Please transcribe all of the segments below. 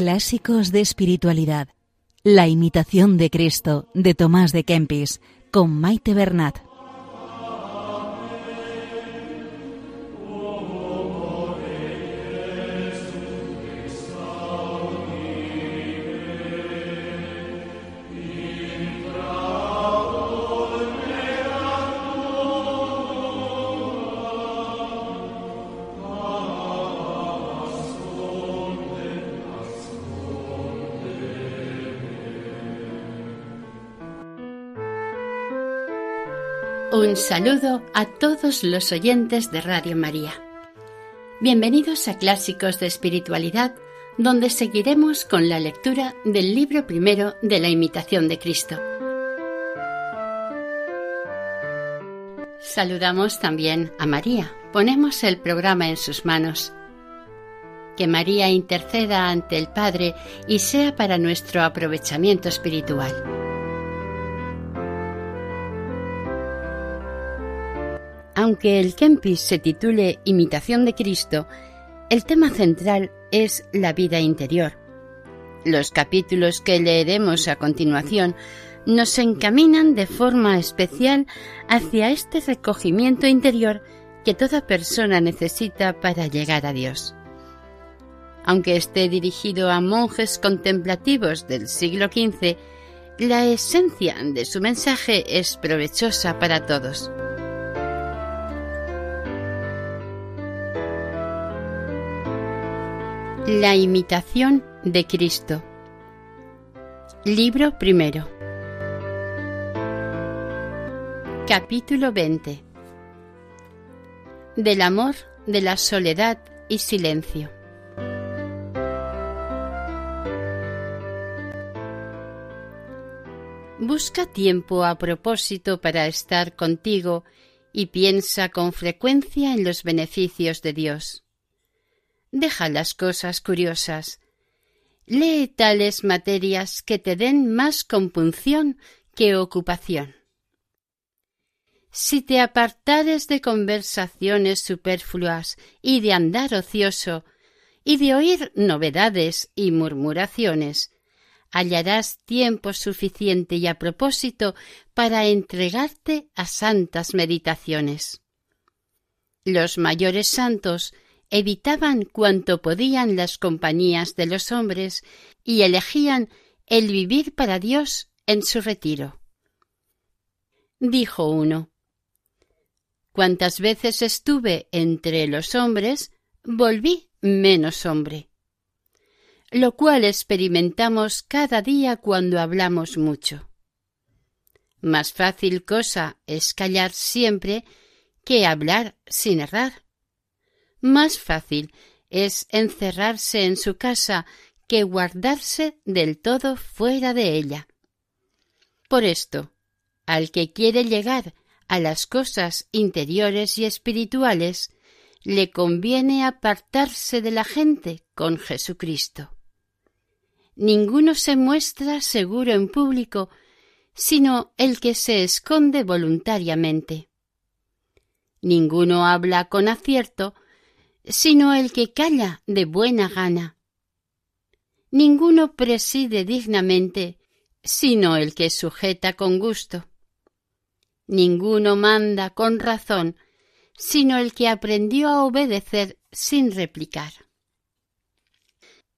Clásicos de espiritualidad. La imitación de Cristo de Tomás de Kempis con Maite Bernat. Un saludo a todos los oyentes de Radio María. Bienvenidos a Clásicos de Espiritualidad, donde seguiremos con la lectura del libro primero de la imitación de Cristo. Saludamos también a María. Ponemos el programa en sus manos. Que María interceda ante el Padre y sea para nuestro aprovechamiento espiritual. Aunque el Kempis se titule Imitación de Cristo, el tema central es la vida interior. Los capítulos que leeremos a continuación nos encaminan de forma especial hacia este recogimiento interior que toda persona necesita para llegar a Dios. Aunque esté dirigido a monjes contemplativos del siglo XV, la esencia de su mensaje es provechosa para todos. La imitación de Cristo. Libro primero. Capítulo 20. Del amor, de la soledad y silencio. Busca tiempo a propósito para estar contigo y piensa con frecuencia en los beneficios de Dios deja las cosas curiosas. Lee tales materias que te den más compunción que ocupación. Si te apartares de conversaciones superfluas y de andar ocioso, y de oír novedades y murmuraciones, hallarás tiempo suficiente y a propósito para entregarte a santas meditaciones. Los mayores santos evitaban cuanto podían las compañías de los hombres y elegían el vivir para Dios en su retiro. Dijo uno Cuantas veces estuve entre los hombres, volví menos hombre, lo cual experimentamos cada día cuando hablamos mucho. Más fácil cosa es callar siempre que hablar sin errar. Más fácil es encerrarse en su casa que guardarse del todo fuera de ella. Por esto, al que quiere llegar a las cosas interiores y espirituales, le conviene apartarse de la gente con Jesucristo. Ninguno se muestra seguro en público, sino el que se esconde voluntariamente. Ninguno habla con acierto, sino el que calla de buena gana. Ninguno preside dignamente, sino el que sujeta con gusto. Ninguno manda con razón, sino el que aprendió a obedecer sin replicar.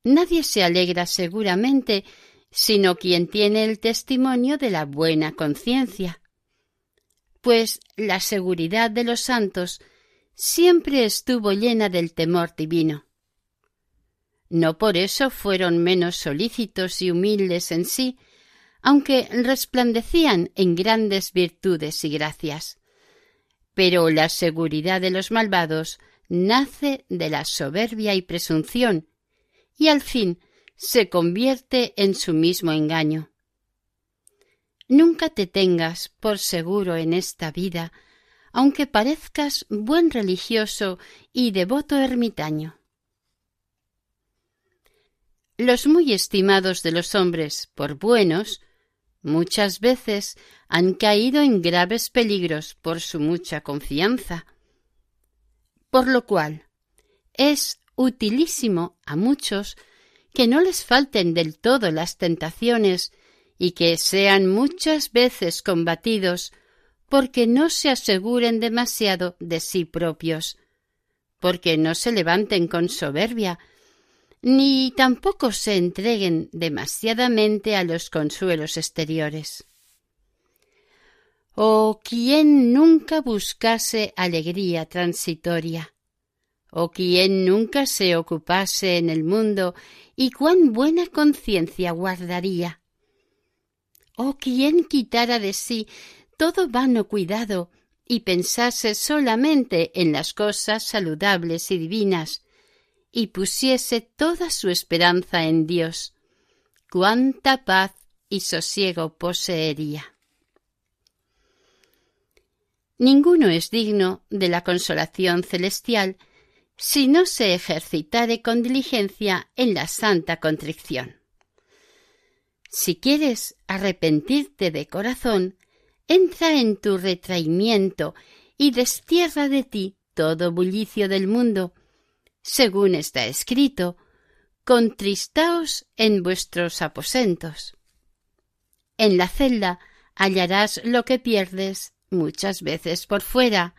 Nadie se alegra seguramente, sino quien tiene el testimonio de la buena conciencia, pues la seguridad de los santos siempre estuvo llena del temor divino. No por eso fueron menos solícitos y humildes en sí, aunque resplandecían en grandes virtudes y gracias. Pero la seguridad de los malvados nace de la soberbia y presunción, y al fin se convierte en su mismo engaño. Nunca te tengas por seguro en esta vida aunque parezcas buen religioso y devoto ermitaño. Los muy estimados de los hombres por buenos muchas veces han caído en graves peligros por su mucha confianza, por lo cual es utilísimo a muchos que no les falten del todo las tentaciones y que sean muchas veces combatidos porque no se aseguren demasiado de sí propios, porque no se levanten con soberbia, ni tampoco se entreguen demasiadamente a los consuelos exteriores. Oh, quien nunca buscase alegría transitoria, oh, quien nunca se ocupase en el mundo y cuán buena conciencia guardaría. Oh, quien quitara de sí todo vano cuidado y pensase solamente en las cosas saludables y divinas, y pusiese toda su esperanza en Dios, cuánta paz y sosiego poseería. Ninguno es digno de la consolación celestial si no se ejercitare con diligencia en la santa contrición. Si quieres arrepentirte de corazón, entra en tu retraimiento y destierra de ti todo bullicio del mundo, según está escrito, contristaos en vuestros aposentos. En la celda hallarás lo que pierdes muchas veces por fuera.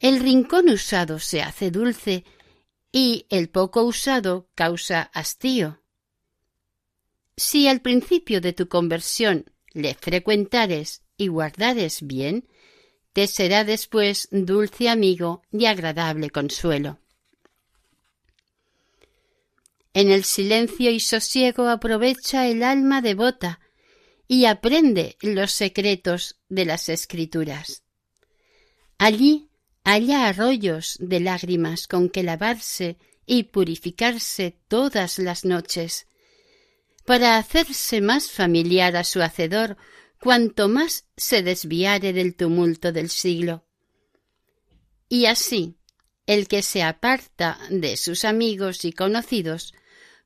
El rincón usado se hace dulce y el poco usado causa hastío. Si al principio de tu conversión le frecuentares y guardares bien, te será después dulce amigo y agradable consuelo. En el silencio y sosiego aprovecha el alma devota y aprende los secretos de las escrituras. Allí halla arroyos de lágrimas con que lavarse y purificarse todas las noches, para hacerse más familiar a su Hacedor cuanto más se desviare del tumulto del siglo. Y así, el que se aparta de sus amigos y conocidos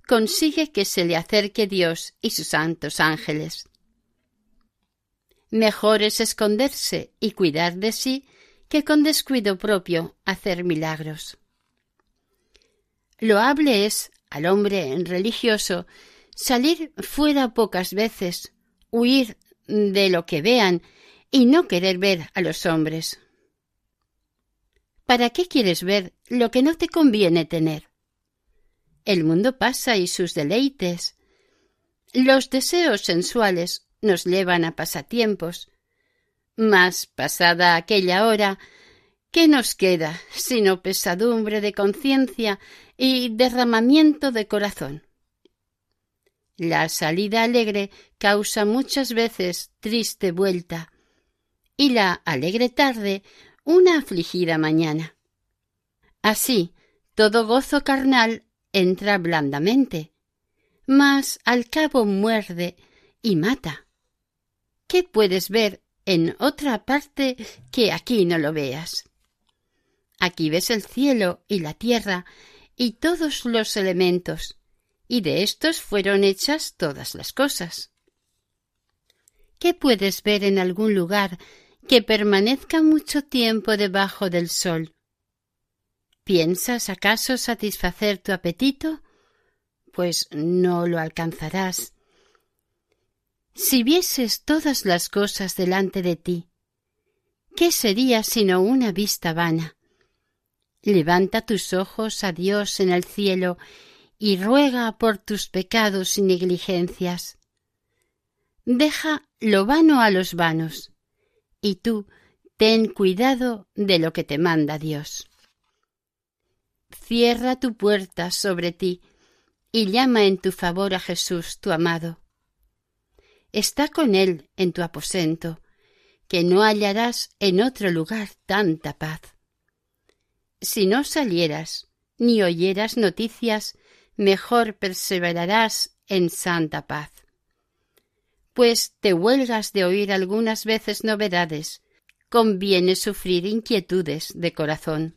consigue que se le acerque Dios y sus santos ángeles. Mejor es esconderse y cuidar de sí que con descuido propio hacer milagros. Loable es al hombre religioso salir fuera pocas veces, huir de lo que vean y no querer ver a los hombres. ¿Para qué quieres ver lo que no te conviene tener? El mundo pasa y sus deleites. Los deseos sensuales nos llevan a pasatiempos. Mas pasada aquella hora, ¿qué nos queda sino pesadumbre de conciencia y derramamiento de corazón? La salida alegre causa muchas veces triste vuelta y la alegre tarde una afligida mañana. Así, todo gozo carnal entra blandamente, mas al cabo muerde y mata. ¿Qué puedes ver en otra parte que aquí no lo veas? Aquí ves el cielo y la tierra y todos los elementos, y de estos fueron hechas todas las cosas. ¿Qué puedes ver en algún lugar que permanezca mucho tiempo debajo del sol? ¿Piensas acaso satisfacer tu apetito? Pues no lo alcanzarás. Si vieses todas las cosas delante de ti, ¿qué sería sino una vista vana? Levanta tus ojos a Dios en el cielo y ruega por tus pecados y negligencias. Deja lo vano a los vanos, y tú ten cuidado de lo que te manda Dios. Cierra tu puerta sobre ti y llama en tu favor a Jesús tu amado. Está con él en tu aposento, que no hallarás en otro lugar tanta paz. Si no salieras ni oyeras noticias mejor perseverarás en santa paz. Pues te huelgas de oír algunas veces novedades, conviene sufrir inquietudes de corazón.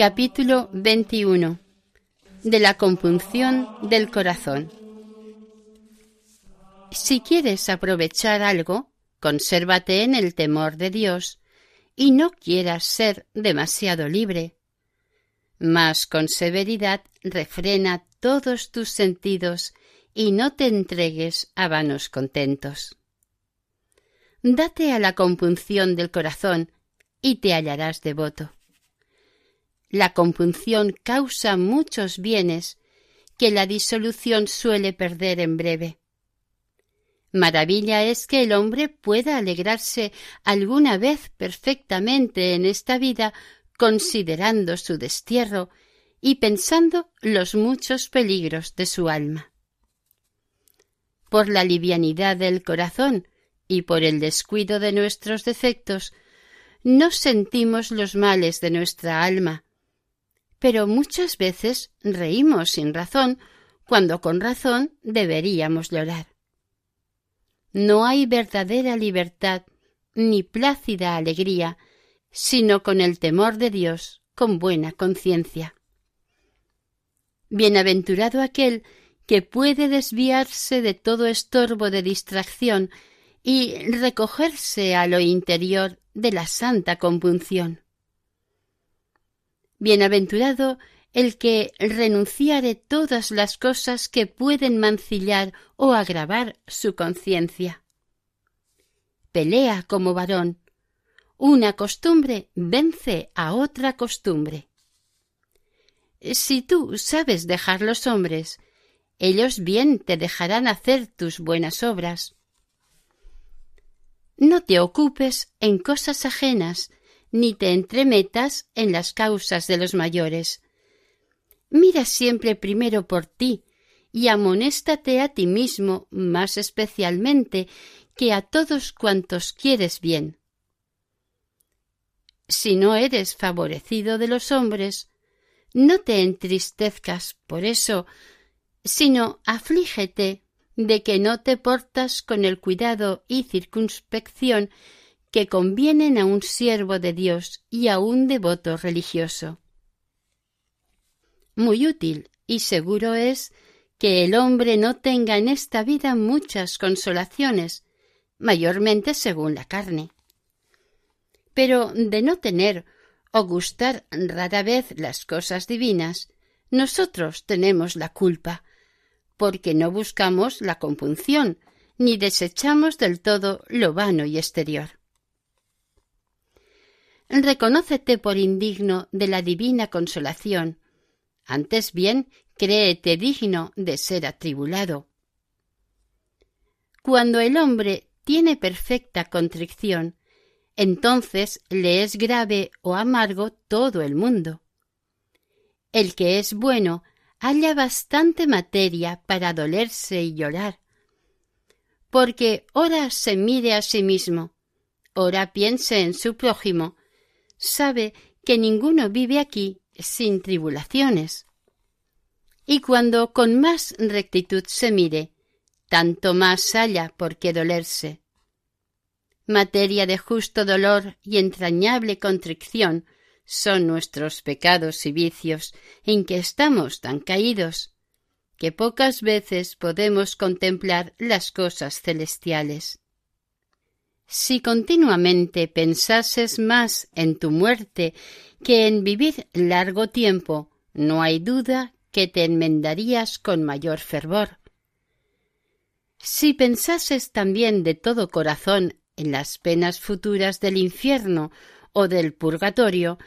Capítulo 21 de la compunción del corazón. Si quieres aprovechar algo, consérvate en el temor de Dios y no quieras ser demasiado libre. Mas con severidad refrena todos tus sentidos y no te entregues a vanos contentos. Date a la compunción del corazón y te hallarás devoto. La compunción causa muchos bienes que la disolución suele perder en breve. Maravilla es que el hombre pueda alegrarse alguna vez perfectamente en esta vida considerando su destierro y pensando los muchos peligros de su alma. Por la livianidad del corazón y por el descuido de nuestros defectos, no sentimos los males de nuestra alma, pero muchas veces reímos sin razón cuando con razón deberíamos llorar. No hay verdadera libertad ni plácida alegría, sino con el temor de Dios, con buena conciencia. Bienaventurado aquel que puede desviarse de todo estorbo de distracción y recogerse a lo interior de la santa compunción. Bienaventurado el que renunciare todas las cosas que pueden mancillar o agravar su conciencia. Pelea como varón. Una costumbre vence a otra costumbre. Si tú sabes dejar los hombres, ellos bien te dejarán hacer tus buenas obras. No te ocupes en cosas ajenas, ni te entremetas en las causas de los mayores. Mira siempre primero por ti y amonéstate a ti mismo más especialmente que a todos cuantos quieres bien. Si no eres favorecido de los hombres, no te entristezcas por eso, sino aflígete de que no te portas con el cuidado y circunspección que convienen a un siervo de Dios y a un devoto religioso. Muy útil y seguro es que el hombre no tenga en esta vida muchas consolaciones, mayormente según la carne. Pero de no tener o gustar rara vez las cosas divinas, nosotros tenemos la culpa, porque no buscamos la compunción, ni desechamos del todo lo vano y exterior. Reconócete por indigno de la divina consolación, antes bien créete digno de ser atribulado. Cuando el hombre tiene perfecta contrición, entonces le es grave o amargo todo el mundo. El que es bueno halla bastante materia para dolerse y llorar, porque ora se mire a sí mismo, ora piense en su prójimo, sabe que ninguno vive aquí sin tribulaciones. Y cuando con más rectitud se mire, tanto más haya por qué dolerse. Materia de justo dolor y entrañable contrición, son nuestros pecados y vicios en que estamos tan caídos, que pocas veces podemos contemplar las cosas celestiales. Si continuamente pensases más en tu muerte que en vivir largo tiempo, no hay duda que te enmendarías con mayor fervor. Si pensases también de todo corazón en las penas futuras del infierno o del purgatorio,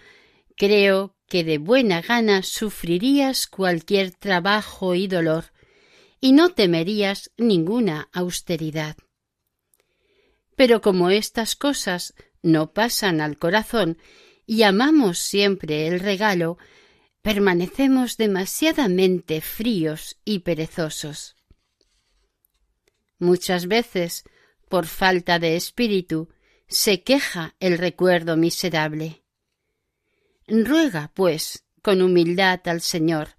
creo que de buena gana sufrirías cualquier trabajo y dolor, y no temerías ninguna austeridad. Pero como estas cosas no pasan al corazón y amamos siempre el regalo, permanecemos demasiadamente fríos y perezosos. Muchas veces, por falta de espíritu, se queja el recuerdo miserable. Ruega, pues, con humildad al Señor,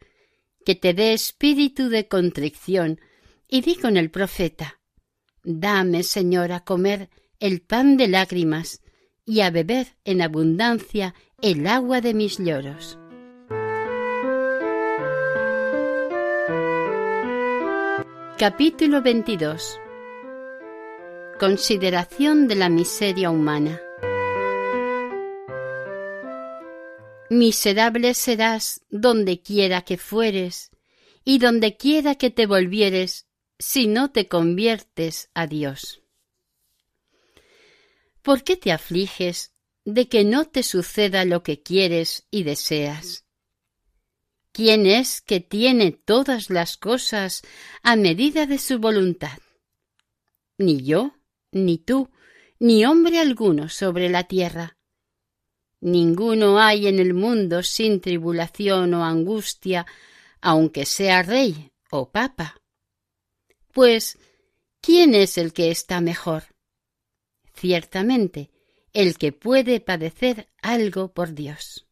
que te dé espíritu de contrición, y di con el profeta Dame, Señor, a comer el pan de lágrimas y a beber en abundancia el agua de mis lloros. Capítulo 22 Consideración de la miseria humana Miserable serás donde quiera que fueres, y donde quiera que te volvieres, si no te conviertes a Dios. ¿Por qué te afliges de que no te suceda lo que quieres y deseas? ¿Quién es que tiene todas las cosas a medida de su voluntad? Ni yo, ni tú, ni hombre alguno sobre la tierra. Ninguno hay en el mundo sin tribulación o angustia, aunque sea rey o papa. Pues, ¿quién es el que está mejor? ciertamente el que puede padecer algo por Dios.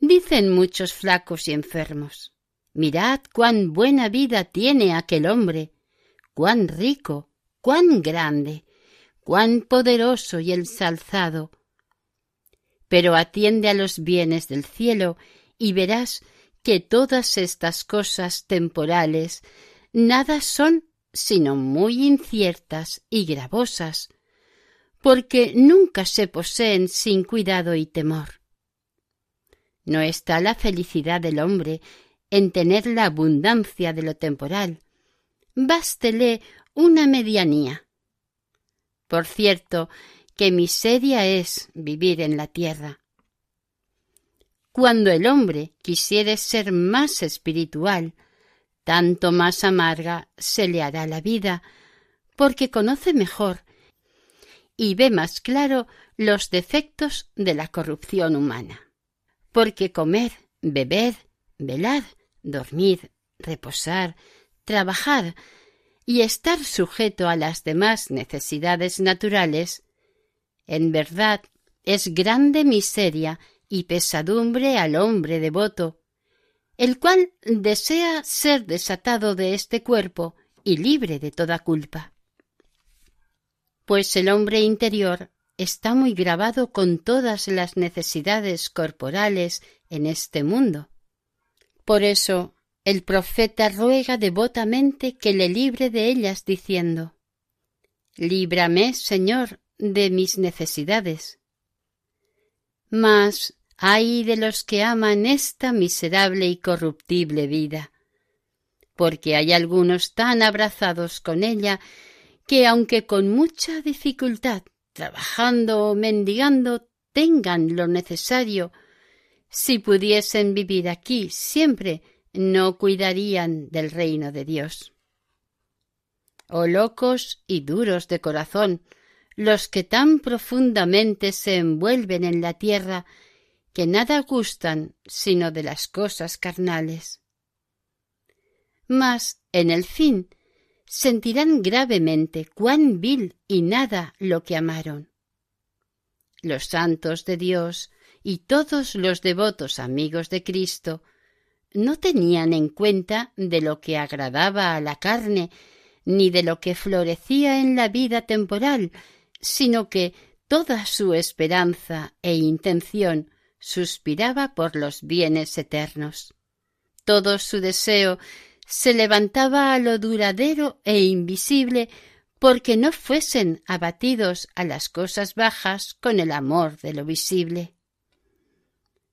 Dicen muchos flacos y enfermos, mirad cuán buena vida tiene aquel hombre, cuán rico, cuán grande, cuán poderoso y ensalzado. Pero atiende a los bienes del cielo y verás que todas estas cosas temporales nada son sino muy inciertas y gravosas, porque nunca se poseen sin cuidado y temor. No está la felicidad del hombre en tener la abundancia de lo temporal. Bástele una medianía. Por cierto, que miseria es vivir en la tierra. Cuando el hombre quisiere ser más espiritual, tanto más amarga se le hará la vida, porque conoce mejor y ve más claro los defectos de la corrupción humana. Porque comer, beber, velar, dormir, reposar, trabajar y estar sujeto a las demás necesidades naturales, en verdad es grande miseria y pesadumbre al hombre devoto, el cual desea ser desatado de este cuerpo y libre de toda culpa. Pues el hombre interior está muy grabado con todas las necesidades corporales en este mundo. Por eso el profeta ruega devotamente que le libre de ellas, diciendo Líbrame, Señor, de mis necesidades. Mas ay de los que aman esta miserable y corruptible vida, porque hay algunos tan abrazados con ella que aunque con mucha dificultad, trabajando o mendigando, tengan lo necesario, si pudiesen vivir aquí siempre, no cuidarían del reino de Dios. Oh locos y duros de corazón, los que tan profundamente se envuelven en la tierra que nada gustan sino de las cosas carnales. Mas, en el fin, sentirán gravemente cuán vil y nada lo que amaron. Los santos de Dios y todos los devotos amigos de Cristo no tenían en cuenta de lo que agradaba a la carne ni de lo que florecía en la vida temporal, sino que toda su esperanza e intención suspiraba por los bienes eternos. Todo su deseo se levantaba a lo duradero e invisible porque no fuesen abatidos a las cosas bajas con el amor de lo visible.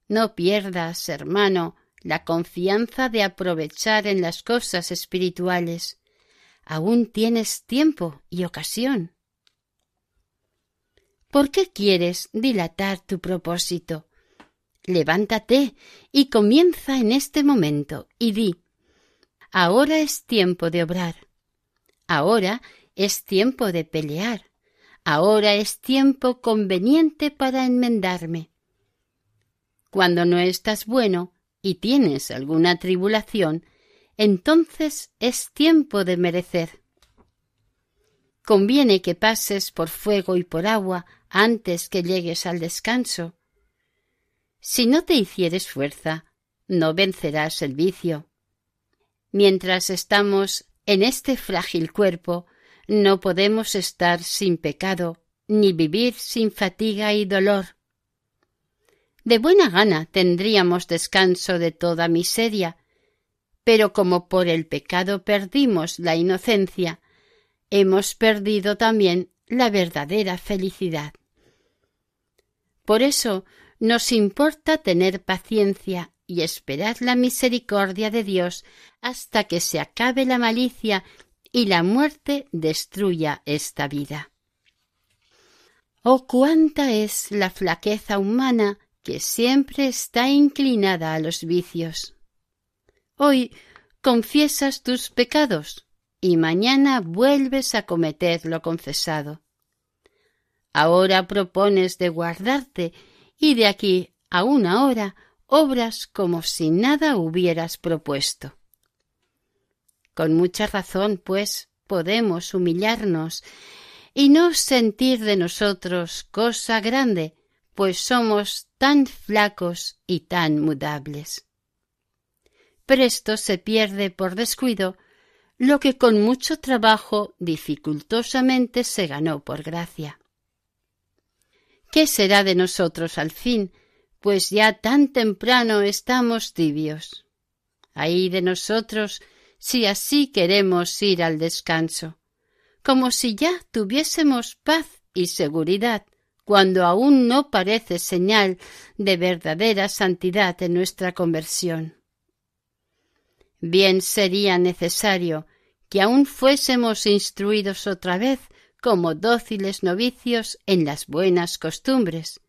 No pierdas, hermano, la confianza de aprovechar en las cosas espirituales. Aún tienes tiempo y ocasión. ¿Por qué quieres dilatar tu propósito? Levántate y comienza en este momento y di Ahora es tiempo de obrar. Ahora es tiempo de pelear. Ahora es tiempo conveniente para enmendarme. Cuando no estás bueno y tienes alguna tribulación, entonces es tiempo de merecer. Conviene que pases por fuego y por agua antes que llegues al descanso. Si no te hicieres fuerza, no vencerás el vicio. Mientras estamos en este frágil cuerpo, no podemos estar sin pecado, ni vivir sin fatiga y dolor. De buena gana tendríamos descanso de toda miseria, pero como por el pecado perdimos la inocencia, hemos perdido también la verdadera felicidad. Por eso nos importa tener paciencia y esperar la misericordia de Dios hasta que se acabe la malicia y la muerte destruya esta vida. Oh, cuánta es la flaqueza humana que siempre está inclinada a los vicios. Hoy confiesas tus pecados y mañana vuelves a cometer lo confesado. Ahora propones de guardarte y de aquí a una hora obras como si nada hubieras propuesto. Con mucha razón, pues, podemos humillarnos y no sentir de nosotros cosa grande, pues somos tan flacos y tan mudables. Presto se pierde por descuido lo que con mucho trabajo dificultosamente se ganó por gracia. ¿Qué será de nosotros al fin pues ya tan temprano estamos tibios. Ahí de nosotros si así queremos ir al descanso, como si ya tuviésemos paz y seguridad, cuando aún no parece señal de verdadera santidad en nuestra conversión. Bien sería necesario que aún fuésemos instruidos otra vez como dóciles novicios en las buenas costumbres,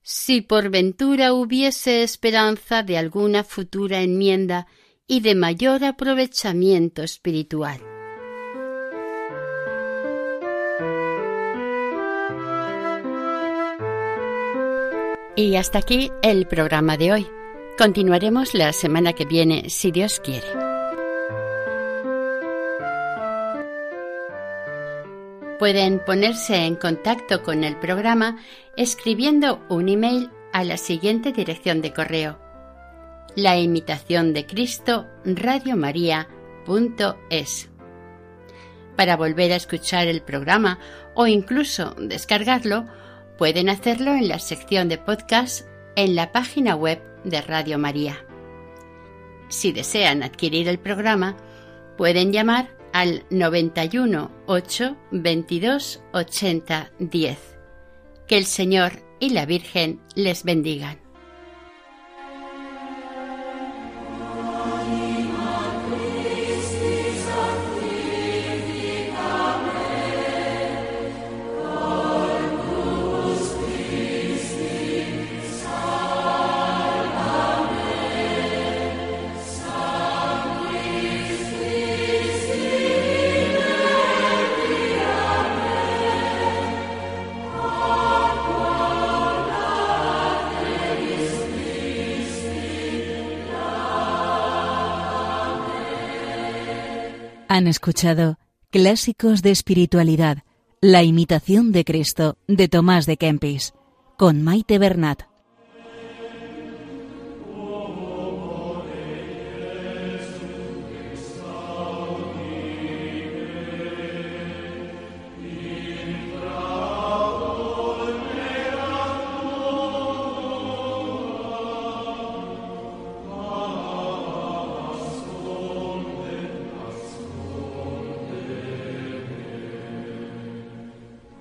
si por ventura hubiese esperanza de alguna futura enmienda y de mayor aprovechamiento espiritual. Y hasta aquí el programa de hoy. Continuaremos la semana que viene, si Dios quiere. Pueden ponerse en contacto con el programa escribiendo un email a la siguiente dirección de correo. La imitación de Cristo. Para volver a escuchar el programa o incluso descargarlo, pueden hacerlo en la sección de podcast en la página web de Radio María. Si desean adquirir el programa, pueden llamar al 91 8 22 80 10. Que el Señor y la Virgen les bendigan. Han escuchado Clásicos de Espiritualidad, La imitación de Cristo, de Tomás de Kempis, con Maite Bernat.